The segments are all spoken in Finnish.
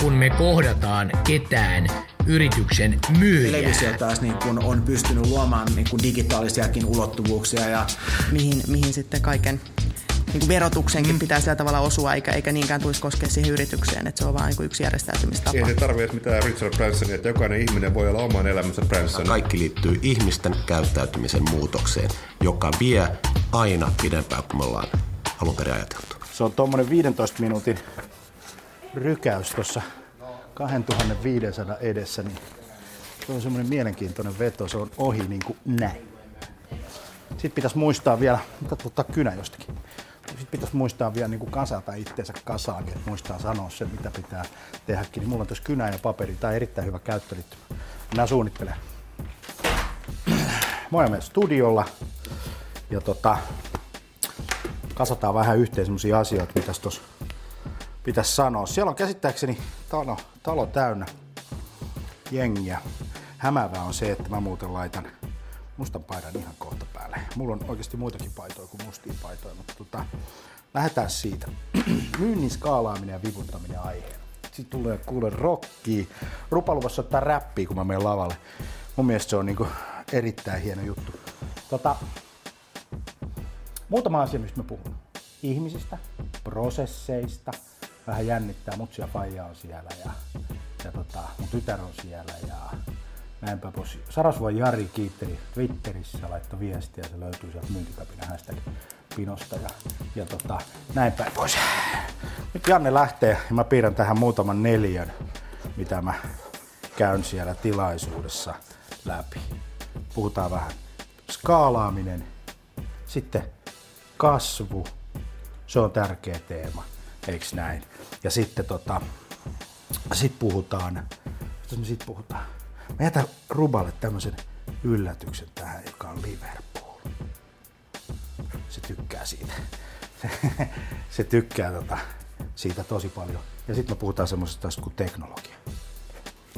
kuin me kohdataan ketään yrityksen myyjää. Televisio taas niin kun on pystynyt luomaan niin kun digitaalisiakin ulottuvuuksia. Ja... Mihin, mihin sitten kaiken niin kuin verotuksenkin mm. pitää sillä tavalla osua, eikä, eikä niinkään tulisi koskea siihen yritykseen, että se on vain niin yksi järjestäytymistapa. Ei se tarvitse mitään Richard Bransonia, että jokainen ihminen voi olla oman elämänsä Branson. Kaikki liittyy ihmisten käyttäytymisen muutokseen, joka vie aina pidempään kuin me ollaan alun perin ajateltu. Se on tuommoinen 15 minuutin rykäys tuossa 2500 edessä, niin se on semmoinen mielenkiintoinen veto, se on ohi niin kuin näin. Sitten pitäisi muistaa vielä, mitä ottaa kynä jostakin. Sitten pitäisi muistaa vielä niin kuin kasata itseensä kasaan, että muistaa sanoa sen, mitä pitää tehdäkin. Niin mulla on tässä kynä ja paperi. Tämä on erittäin hyvä käyttöliittymä. Minä suunnittelen. Mä olen studiolla ja tota, kasataan vähän yhteen sellaisia asioita, mitä tuossa pitäisi sanoa. Siellä on käsittääkseni talo, talo täynnä jengiä. Hämäävää on se, että mä muuten laitan mustan paidan ihan kohta päälle. Mulla on oikeasti muitakin paitoja kuin mustia paitoja, mutta tota, lähdetään siitä. Myynnin skaalaaminen ja vivuttaminen aiheena. Sitten tulee kuule rockia. Rupa luvassa ottaa räppiä, kun mä menen lavalle. Mun mielestä se on niinku erittäin hieno juttu. Tota, muutama asia, mistä mä puhun. Ihmisistä, prosesseista, vähän jännittää, mutsia faija on siellä ja, ja tota, mun tytär on siellä ja näinpä pois. Sarasvuon Jari kiitteli Twitterissä, laittoi viestiä, se löytyy sieltä myyntikapina hashtag pinosta ja, ja tota, näinpä pois. Nyt Janne lähtee ja mä piirrän tähän muutaman neljän, mitä mä käyn siellä tilaisuudessa läpi. Puhutaan vähän skaalaaminen, sitten kasvu, se on tärkeä teema, eikö näin? Ja sitten tota, sit puhutaan, me sit puhutaan? Mä jätän Ruballe tämmöisen yllätyksen tähän, joka on Liverpool. Se tykkää siitä. Se, tykkää tota, siitä tosi paljon. Ja sitten me puhutaan semmoisesta kuin teknologia.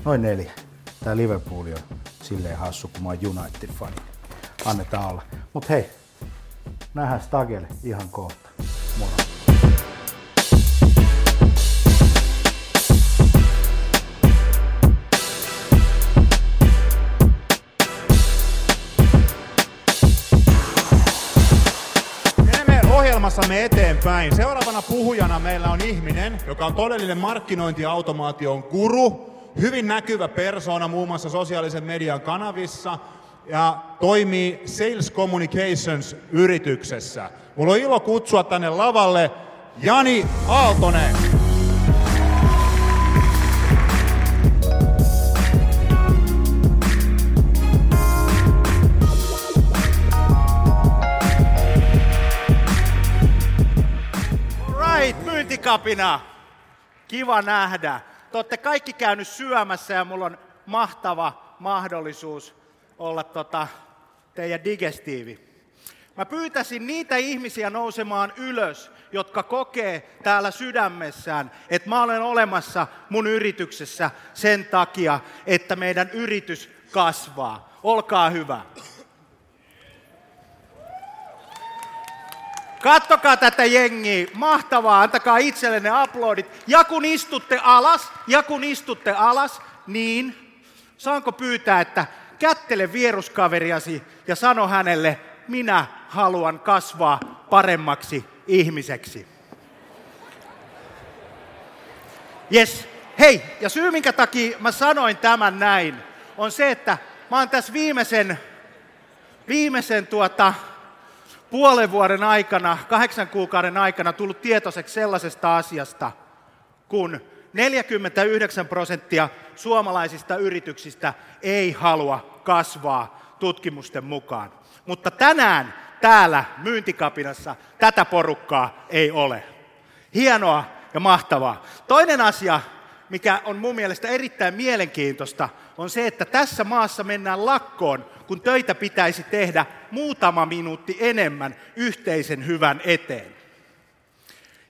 Noin neljä. Tää Liverpool on silleen hassu, kun mä oon United-fani. Annetaan olla. Mut hei, nähdään Stagel ihan kohta. Moro. Ohjelmassamme eteenpäin. Seuraavana puhujana meillä on ihminen, joka on todellinen markkinointiautomaation guru, hyvin näkyvä persona muun muassa sosiaalisen median kanavissa ja toimii Sales Communications yrityksessä. Mulla on ilo kutsua tänne lavalle Jani Aaltonen. Myyntikapina, kiva nähdä. Te olette kaikki käynyt syömässä ja mulla on mahtava mahdollisuus olla tota, teidän digestiivi. Mä pyytäisin niitä ihmisiä nousemaan ylös, jotka kokee täällä sydämessään, että mä olen olemassa mun yrityksessä sen takia, että meidän yritys kasvaa. Olkaa hyvä. Kattokaa tätä jengiä, mahtavaa, antakaa itsellenne aplodit. Ja kun istutte alas, ja kun istutte alas, niin saanko pyytää, että kättele vieruskaveriasi ja sano hänelle, minä haluan kasvaa paremmaksi ihmiseksi. Yes. Hei, ja syy minkä takia mä sanoin tämän näin, on se, että mä oon tässä viimeisen, viimeisen tuota, puolen vuoden aikana, kahdeksan kuukauden aikana tullut tietoiseksi sellaisesta asiasta, kun 49 prosenttia suomalaisista yrityksistä ei halua kasvaa tutkimusten mukaan. Mutta tänään täällä myyntikapinassa tätä porukkaa ei ole. Hienoa ja mahtavaa. Toinen asia, mikä on mun mielestä erittäin mielenkiintoista, on se, että tässä maassa mennään lakkoon, kun töitä pitäisi tehdä muutama minuutti enemmän yhteisen hyvän eteen.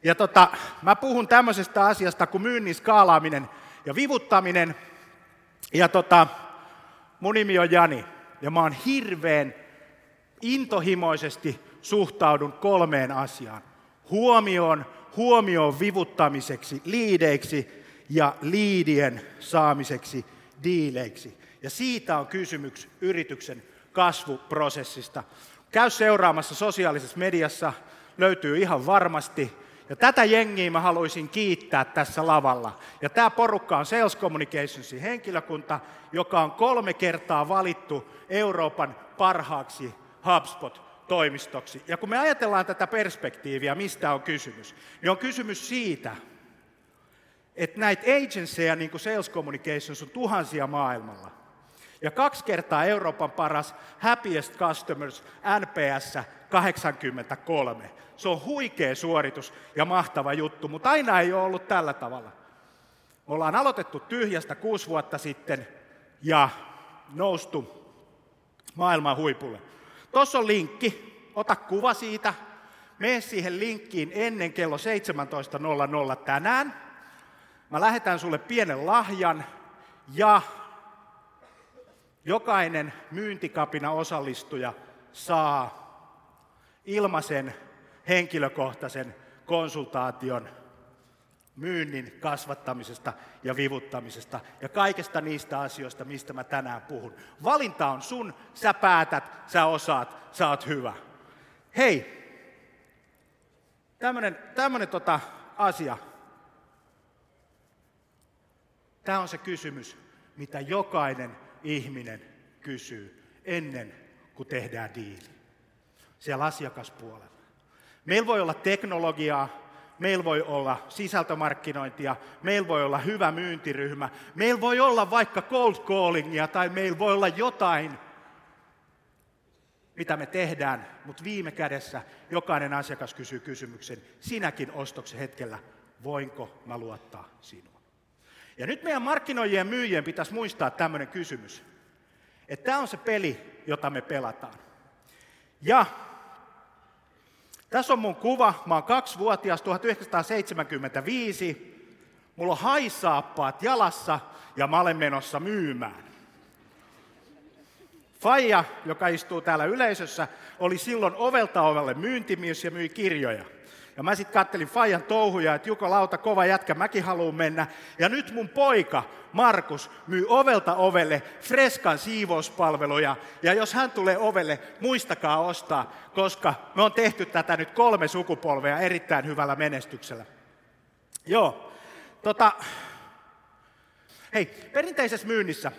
Ja tota, mä puhun tämmöisestä asiasta kuin myynnin skaalaaminen ja vivuttaminen. Ja tota, mun nimi on Jani ja mä oon hirveän intohimoisesti suhtaudun kolmeen asiaan. Huomioon, huomioon vivuttamiseksi liideiksi ja liidien saamiseksi diileiksi. Ja siitä on kysymys yrityksen kasvuprosessista. Käy seuraamassa sosiaalisessa mediassa, löytyy ihan varmasti. Ja tätä jengiä mä haluaisin kiittää tässä lavalla. Ja tämä porukka on Sales Communicationsin henkilökunta, joka on kolme kertaa valittu Euroopan parhaaksi HubSpot-toimistoksi. Ja kun me ajatellaan tätä perspektiiviä, mistä on kysymys, niin on kysymys siitä, että näitä agencyja, niin kuin Sales Communications, on tuhansia maailmalla. Ja kaksi kertaa Euroopan paras Happiest Customers NPS 83. Se on huikea suoritus ja mahtava juttu, mutta aina ei ole ollut tällä tavalla. Me ollaan aloitettu tyhjästä kuusi vuotta sitten ja noustu maailman huipulle. Tuossa on linkki, ota kuva siitä, mene siihen linkkiin ennen kello 17.00 tänään. Mä lähetän sulle pienen lahjan ja jokainen myyntikapina osallistuja saa ilmaisen henkilökohtaisen konsultaation myynnin kasvattamisesta ja vivuttamisesta ja kaikesta niistä asioista, mistä mä tänään puhun. Valinta on sun, sä päätät, sä osaat, sä oot hyvä. Hei, tämmönen, tämmönen tota asia. Tämä on se kysymys, mitä jokainen ihminen kysyy ennen kuin tehdään diili. Siellä asiakaspuolella. Meillä voi olla teknologiaa, meillä voi olla sisältömarkkinointia, meillä voi olla hyvä myyntiryhmä, meillä voi olla vaikka cold callingia tai meillä voi olla jotain, mitä me tehdään, mutta viime kädessä jokainen asiakas kysyy kysymyksen sinäkin ostoksen hetkellä, voinko mä luottaa sinuun. Ja nyt meidän markkinoijien myyjien pitäisi muistaa tämmöinen kysymys, että tämä on se peli, jota me pelataan. Ja tässä on mun kuva. Mä oon kaksivuotias 1975. Mulla on haisaappaat jalassa ja mä olen menossa myymään. Faija, joka istuu täällä yleisössä, oli silloin ovelta ovelle myyntimies ja myi kirjoja. Ja mä sitten kattelin Fajan touhuja, että Juko Lauta, kova jätkä, mäkin haluan mennä. Ja nyt mun poika, Markus, myy ovelta ovelle Freskan siivouspalveluja. Ja jos hän tulee ovelle, muistakaa ostaa, koska me on tehty tätä nyt kolme sukupolvea erittäin hyvällä menestyksellä. Joo, tota, hei, perinteisessä myynnissä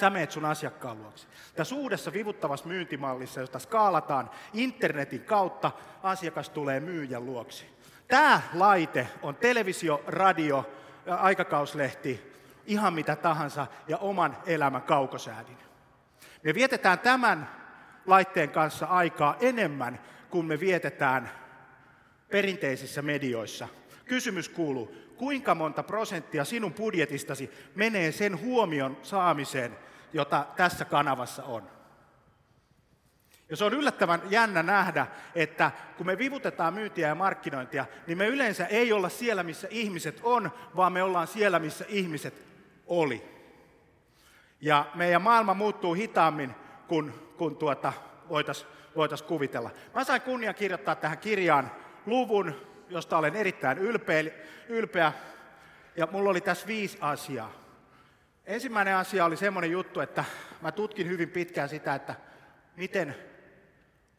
Sä meet sun asiakkaan luokse. Tässä uudessa vivuttavassa myyntimallissa, jota skaalataan internetin kautta, asiakas tulee myyjän luokse. Tämä laite on televisio, radio, aikakauslehti, ihan mitä tahansa ja oman elämän kaukosäädin. Me vietetään tämän laitteen kanssa aikaa enemmän kuin me vietetään perinteisissä medioissa. Kysymys kuuluu, kuinka monta prosenttia sinun budjetistasi menee sen huomion saamiseen, jota tässä kanavassa on. Ja se on yllättävän jännä nähdä, että kun me vivutetaan myyntiä ja markkinointia, niin me yleensä ei olla siellä, missä ihmiset on, vaan me ollaan siellä, missä ihmiset oli. Ja meidän maailma muuttuu hitaammin kuin, kuin tuota, voitaisiin voitais kuvitella. Mä sain kunnia kirjoittaa tähän kirjaan luvun, josta olen erittäin ylpeä, ylpeä. Ja mulla oli tässä viisi asiaa. Ensimmäinen asia oli semmoinen juttu, että mä tutkin hyvin pitkään sitä, että miten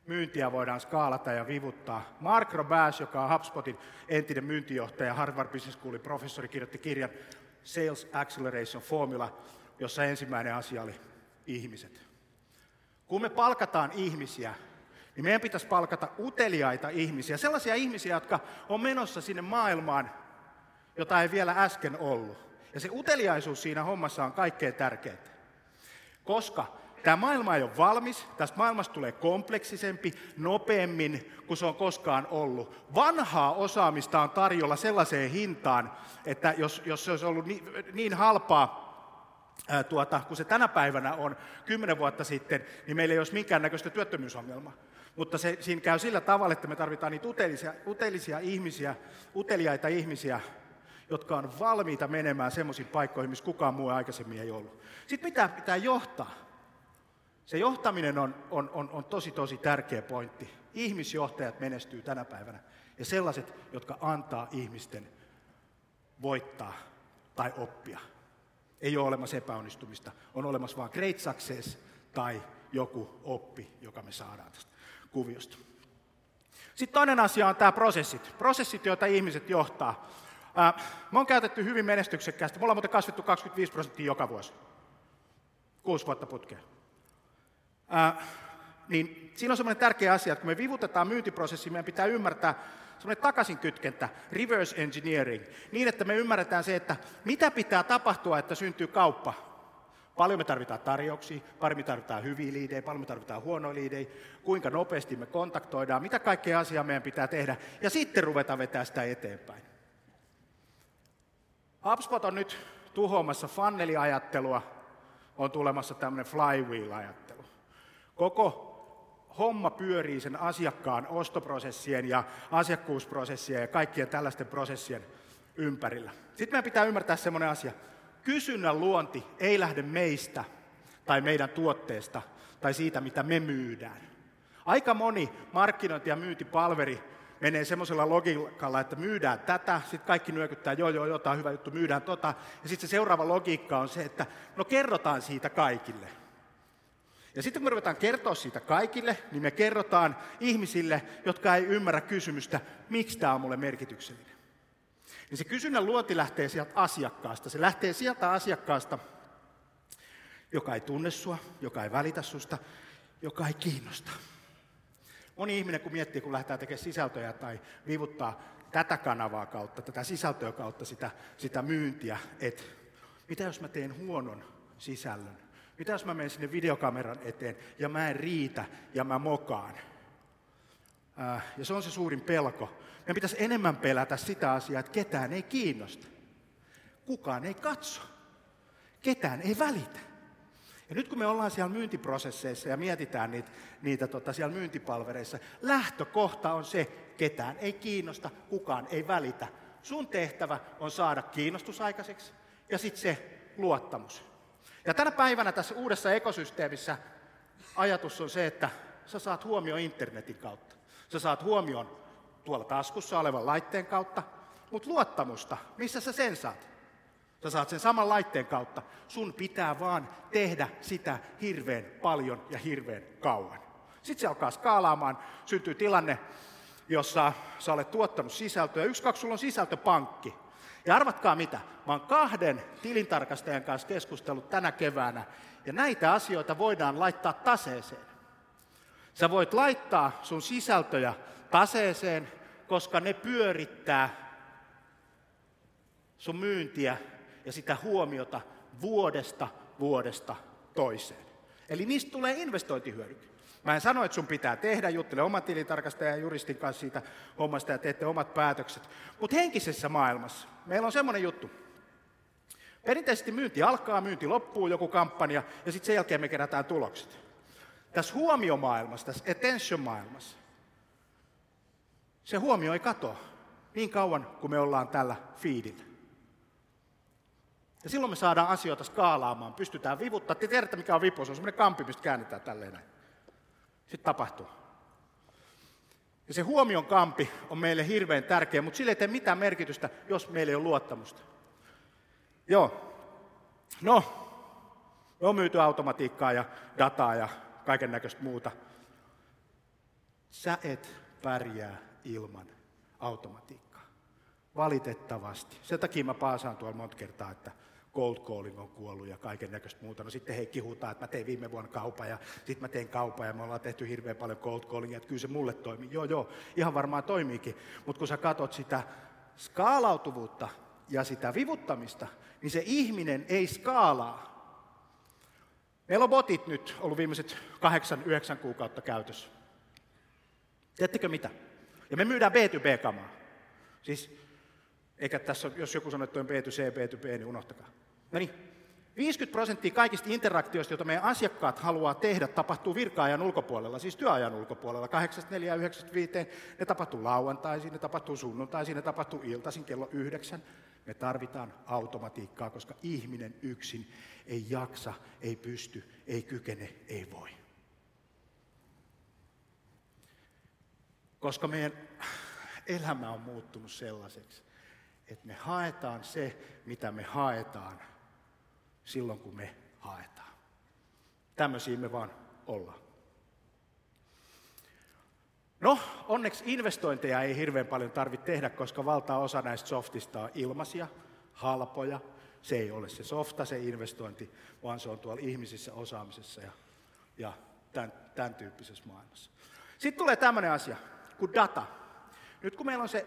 myyntiä voidaan skaalata ja vivuttaa. Mark Robash, joka on HubSpotin entinen myyntijohtaja, Harvard Business Schoolin professori, kirjoitti kirjan Sales Acceleration Formula, jossa ensimmäinen asia oli ihmiset. Kun me palkataan ihmisiä, niin meidän pitäisi palkata uteliaita ihmisiä, sellaisia ihmisiä, jotka on menossa sinne maailmaan, jota ei vielä äsken ollut. Ja se uteliaisuus siinä hommassa on kaikkein tärkeintä. Koska tämä maailma ei ole valmis, tästä maailmasta tulee kompleksisempi, nopeammin kuin se on koskaan ollut. Vanhaa osaamista on tarjolla sellaiseen hintaan, että jos, jos se olisi ollut niin, niin halpaa, tuota, kun se tänä päivänä on kymmenen vuotta sitten, niin meillä ei olisi minkäännäköistä työttömyysongelmaa. Mutta se, siinä käy sillä tavalla, että me tarvitaan niitä utelisia, utelisia ihmisiä, uteliaita ihmisiä, jotka on valmiita menemään semmoisiin paikkoihin, missä kukaan muu aikaisemmin ei ollut. Sitten mitä pitää johtaa? Se johtaminen on, on, on, on tosi, tosi tärkeä pointti. Ihmisjohtajat menestyy tänä päivänä. Ja sellaiset, jotka antaa ihmisten voittaa tai oppia. Ei ole olemassa epäonnistumista. On olemassa vain great success tai joku oppi, joka me saadaan tästä kuviosta. Sitten toinen asia on tämä prosessit. Prosessit, joita ihmiset johtaa. Me on käytetty hyvin menestyksekkäästi. Me ollaan muuten kasvettu 25 prosenttia joka vuosi. Kuusi vuotta putkeen. Niin siinä on semmoinen tärkeä asia, että kun me vivutetaan myyntiprosessi, meidän pitää ymmärtää semmoinen takaisinkytkentä, reverse engineering, niin että me ymmärretään se, että mitä pitää tapahtua, että syntyy kauppa. Paljon me tarvitaan tarjouksia, paljon me tarvitaan hyviä liidejä, paljon me tarvitaan huonoja liidejä, kuinka nopeasti me kontaktoidaan, mitä kaikkea asiaa meidän pitää tehdä, ja sitten ruveta vetää sitä eteenpäin. HubSpot on nyt tuhoamassa funneliajattelua, on tulemassa tämmöinen flywheel-ajattelu. Koko homma pyörii sen asiakkaan ostoprosessien ja asiakkuusprosessien ja kaikkien tällaisten prosessien ympärillä. Sitten meidän pitää ymmärtää semmoinen asia. Kysynnän luonti ei lähde meistä tai meidän tuotteesta tai siitä, mitä me myydään. Aika moni markkinointi- ja myyntipalveri menee semmoisella logiikalla, että myydään tätä, sitten kaikki nyökyttää, joo joo, jotain hyvä juttu, myydään tota, ja sitten se seuraava logiikka on se, että no kerrotaan siitä kaikille. Ja sitten kun me ruvetaan kertoa siitä kaikille, niin me kerrotaan ihmisille, jotka ei ymmärrä kysymystä, miksi tämä on mulle merkityksellinen. Niin se kysynnän luonti lähtee sieltä asiakkaasta. Se lähtee sieltä asiakkaasta, joka ei tunne sua, joka ei välitä susta, joka ei kiinnosta. Moni ihminen, kun miettii, kun lähdetään tekemään sisältöjä tai vivuttaa tätä kanavaa kautta, tätä sisältöä kautta sitä, sitä myyntiä, että mitä jos mä teen huonon sisällön? Mitä jos mä menen sinne videokameran eteen ja mä en riitä ja mä mokaan? Äh, ja se on se suurin pelko. Meidän pitäisi enemmän pelätä sitä asiaa, että ketään ei kiinnosta. Kukaan ei katso. Ketään ei välitä. Ja nyt kun me ollaan siellä myyntiprosesseissa ja mietitään niitä, niitä tota, siellä myyntipalvereissa, lähtökohta on se, ketään ei kiinnosta, kukaan ei välitä. Sun tehtävä on saada kiinnostus aikaiseksi ja sitten se luottamus. Ja tänä päivänä tässä uudessa ekosysteemissä ajatus on se, että sä saat huomioon internetin kautta. Sä saat huomioon tuolla taskussa olevan laitteen kautta, mutta luottamusta, missä sä sen saat? Sä saat sen saman laitteen kautta. Sun pitää vaan tehdä sitä hirveän paljon ja hirveän kauan. Sitten se alkaa skaalaamaan, syntyy tilanne, jossa sä olet tuottanut sisältöä. Yksi, kaksi, sulla on sisältöpankki. Ja arvatkaa mitä, mä oon kahden tilintarkastajan kanssa keskustellut tänä keväänä, ja näitä asioita voidaan laittaa taseeseen. Sä voit laittaa sun sisältöjä taseeseen, koska ne pyörittää sun myyntiä ja sitä huomiota vuodesta vuodesta toiseen. Eli niistä tulee investointihyödyke. Mä en sano, että sun pitää tehdä, juttele oman tilintarkastajan ja juristin kanssa siitä hommasta ja teette omat päätökset. Mutta henkisessä maailmassa meillä on semmoinen juttu. Perinteisesti myynti alkaa, myynti loppuu, joku kampanja, ja sitten sen jälkeen me kerätään tulokset. Tässä huomiomaailmassa, tässä attention-maailmassa, se huomio ei katoa niin kauan kuin me ollaan tällä feedillä. Ja silloin me saadaan asioita skaalaamaan, pystytään vivuttaa. Te tiedätte, mikä on vipu, se on semmoinen kampi, mistä käännetään tälleen näin. Sitten tapahtuu. Ja se huomion kampi on meille hirveän tärkeä, mutta sille ei tee mitään merkitystä, jos meillä ei ole luottamusta. Joo. No, me on myyty automatiikkaa ja dataa ja kaiken näköistä muuta. Sä et pärjää ilman automatiikkaa. Valitettavasti. Sen takia mä paasaan tuolla monta kertaa, että cold calling on kuollut ja kaiken näköistä muuta. No sitten he kihutaan, että mä tein viime vuonna kaupan ja sitten mä tein kaupan ja me ollaan tehty hirveän paljon cold callingia, että kyllä se mulle toimii. Joo, joo, ihan varmaan toimiikin. Mutta kun sä katot sitä skaalautuvuutta ja sitä vivuttamista, niin se ihminen ei skaalaa. Meillä on botit nyt ollut viimeiset kahdeksan, yhdeksän kuukautta käytössä. Tiedättekö mitä? Ja me myydään B2B-kamaa. Siis, eikä tässä, jos joku sanoo, että on B2C, B2B, niin unohtakaa. No niin, 50 prosenttia kaikista interaktioista, joita meidän asiakkaat haluaa tehdä, tapahtuu virka-ajan ulkopuolella, siis työajan ulkopuolella, 8.4 9.5, ne tapahtuu lauantaisin, ne tapahtuu sunnuntaisin, ne tapahtuu iltaisin kello 9. Me tarvitaan automatiikkaa, koska ihminen yksin ei jaksa, ei pysty, ei kykene, ei voi. Koska meidän elämä on muuttunut sellaiseksi, että me haetaan se, mitä me haetaan silloin, kun me haetaan. Tämmöisiä me vaan ollaan. No, onneksi investointeja ei hirveän paljon tarvitse tehdä, koska valtaosa näistä softista on ilmaisia, halpoja. Se ei ole se softa, se investointi, vaan se on tuolla ihmisissä, osaamisessa ja, ja tämän, tämän tyyppisessä maailmassa. Sitten tulee tämmöinen asia kuin data. Nyt kun meillä on se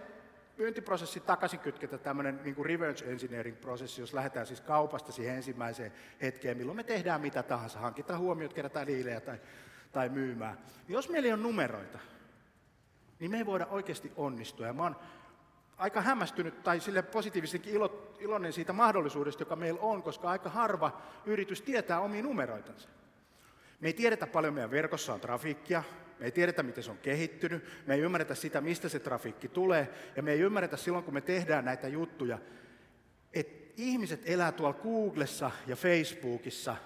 myyntiprosessi takaisin kytketä tämmöinen niin reverse engineering-prosessi, jos lähdetään siis kaupasta siihen ensimmäiseen hetkeen, milloin me tehdään mitä tahansa, hankitaan huomiot, kerätään liilejä tai, tai myymään. Niin jos meillä ei ole numeroita, niin me ei voida oikeasti onnistua. Ja mä oon aika hämmästynyt tai sille positiivisenkin ilo, iloinen siitä mahdollisuudesta, joka meillä on, koska aika harva yritys tietää omia numeroitansa. Me ei tiedetä paljon meidän verkossa on trafiikkia, me ei tiedetä, miten se on kehittynyt, me ei ymmärretä sitä, mistä se trafiikki tulee, ja me ei ymmärretä silloin, kun me tehdään näitä juttuja, että ihmiset elää tuolla Googlessa ja Facebookissa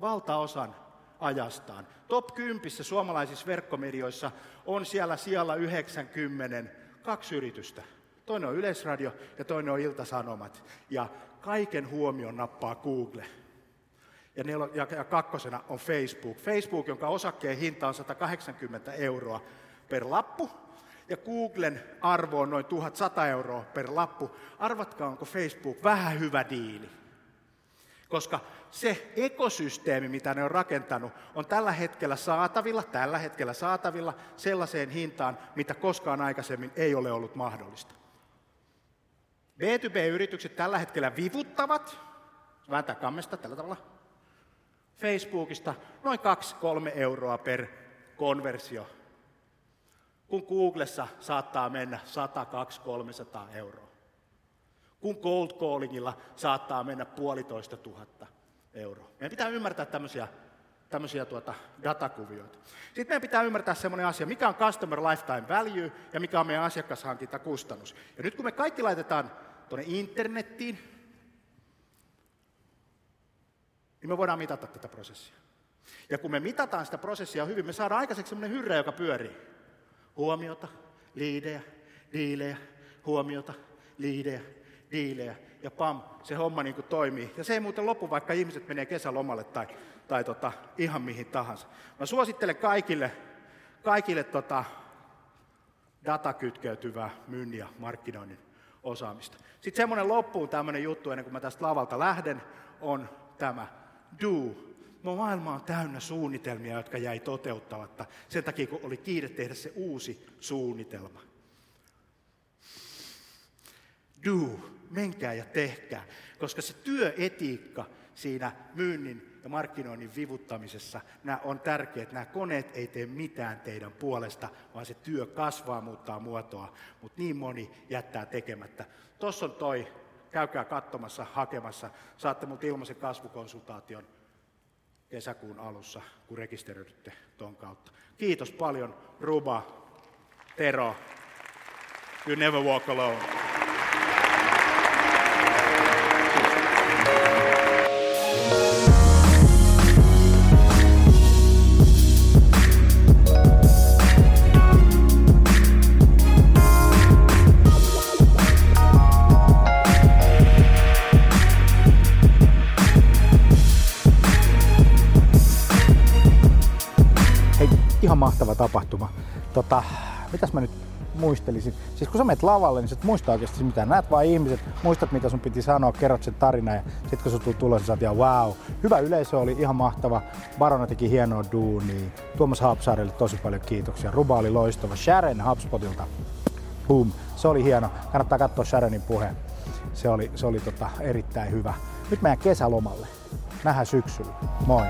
valtaosan ajastaan. Top 10 suomalaisissa verkkomedioissa on siellä siellä 90 kaksi yritystä. Toinen on Yleisradio ja toinen on Iltasanomat. Ja kaiken huomion nappaa Google. Ja, nel- ja, ja kakkosena on Facebook. Facebook, jonka osakkeen hinta on 180 euroa per lappu. Ja Googlen arvo on noin 1100 euroa per lappu. Arvatkaa, onko Facebook vähän hyvä diili. Koska se ekosysteemi, mitä ne on rakentanut, on tällä hetkellä saatavilla, tällä hetkellä saatavilla sellaiseen hintaan, mitä koskaan aikaisemmin ei ole ollut mahdollista. B2B-yritykset tällä hetkellä vivuttavat, vääntää kammesta tällä tavalla, Facebookista noin 2-3 euroa per konversio, kun Googlessa saattaa mennä 100, 200, 300 euroa. Kun cold callingilla saattaa mennä puolitoista tuhatta euroa. Meidän pitää ymmärtää tämmöisiä, tämmöisiä tuota datakuvioita. Sitten meidän pitää ymmärtää semmoinen asia, mikä on customer lifetime value ja mikä on meidän asiakashankintakustannus. Ja nyt kun me kaikki laitetaan tuonne internettiin, niin me voidaan mitata tätä prosessia. Ja kun me mitataan sitä prosessia hyvin, me saadaan aikaiseksi semmoinen hyrrä, joka pyörii. Huomiota, liidejä, diilejä, huomiota, liidejä, diilejä ja pam, se homma niin kuin toimii. Ja se ei muuten lopu, vaikka ihmiset menee kesälomalle tai, tai tota, ihan mihin tahansa. Mä suosittelen kaikille, kaikille tota, datakytkeytyvää myynnin ja markkinoinnin osaamista. Sitten semmoinen loppuun tämmöinen juttu, ennen kuin mä tästä lavalta lähden, on tämä do. Maailma on täynnä suunnitelmia, jotka jäi toteuttamatta sen takia, kun oli kiire tehdä se uusi suunnitelma. Do, menkää ja tehkää, koska se työetiikka siinä myynnin ja markkinoinnin vivuttamisessa nämä on tärkeät. Nämä koneet ei tee mitään teidän puolesta, vaan se työ kasvaa, muuttaa muotoa, mutta niin moni jättää tekemättä. Tuossa on toi käykää katsomassa, hakemassa. Saatte minulta ilmaisen kasvukonsultaation kesäkuun alussa, kun rekisteröidytte tuon kautta. Kiitos paljon, Ruba, Tero. You never walk alone. Mahtava tapahtuma. Tota, mitäs mä nyt muistelisin. Siis kun sä menet lavalle, niin sä et muista oikeasti mitään. Näet vaan ihmiset, muistat mitä sun piti sanoa, kerrot sen tarina ja sit kun sä tulet tulos, sä oot wow. Hyvä yleisö oli ihan mahtava. Barona teki hienoa duunia. Tuomas Haapsaarelle tosi paljon kiitoksia. Ruba oli loistava. Sharon HubSpotilta. Boom. Se oli hieno. Kannattaa katsoa Sharonin puhe. Se oli, se oli tota, erittäin hyvä. Nyt meidän kesälomalle. Nähdään syksyllä. Moi!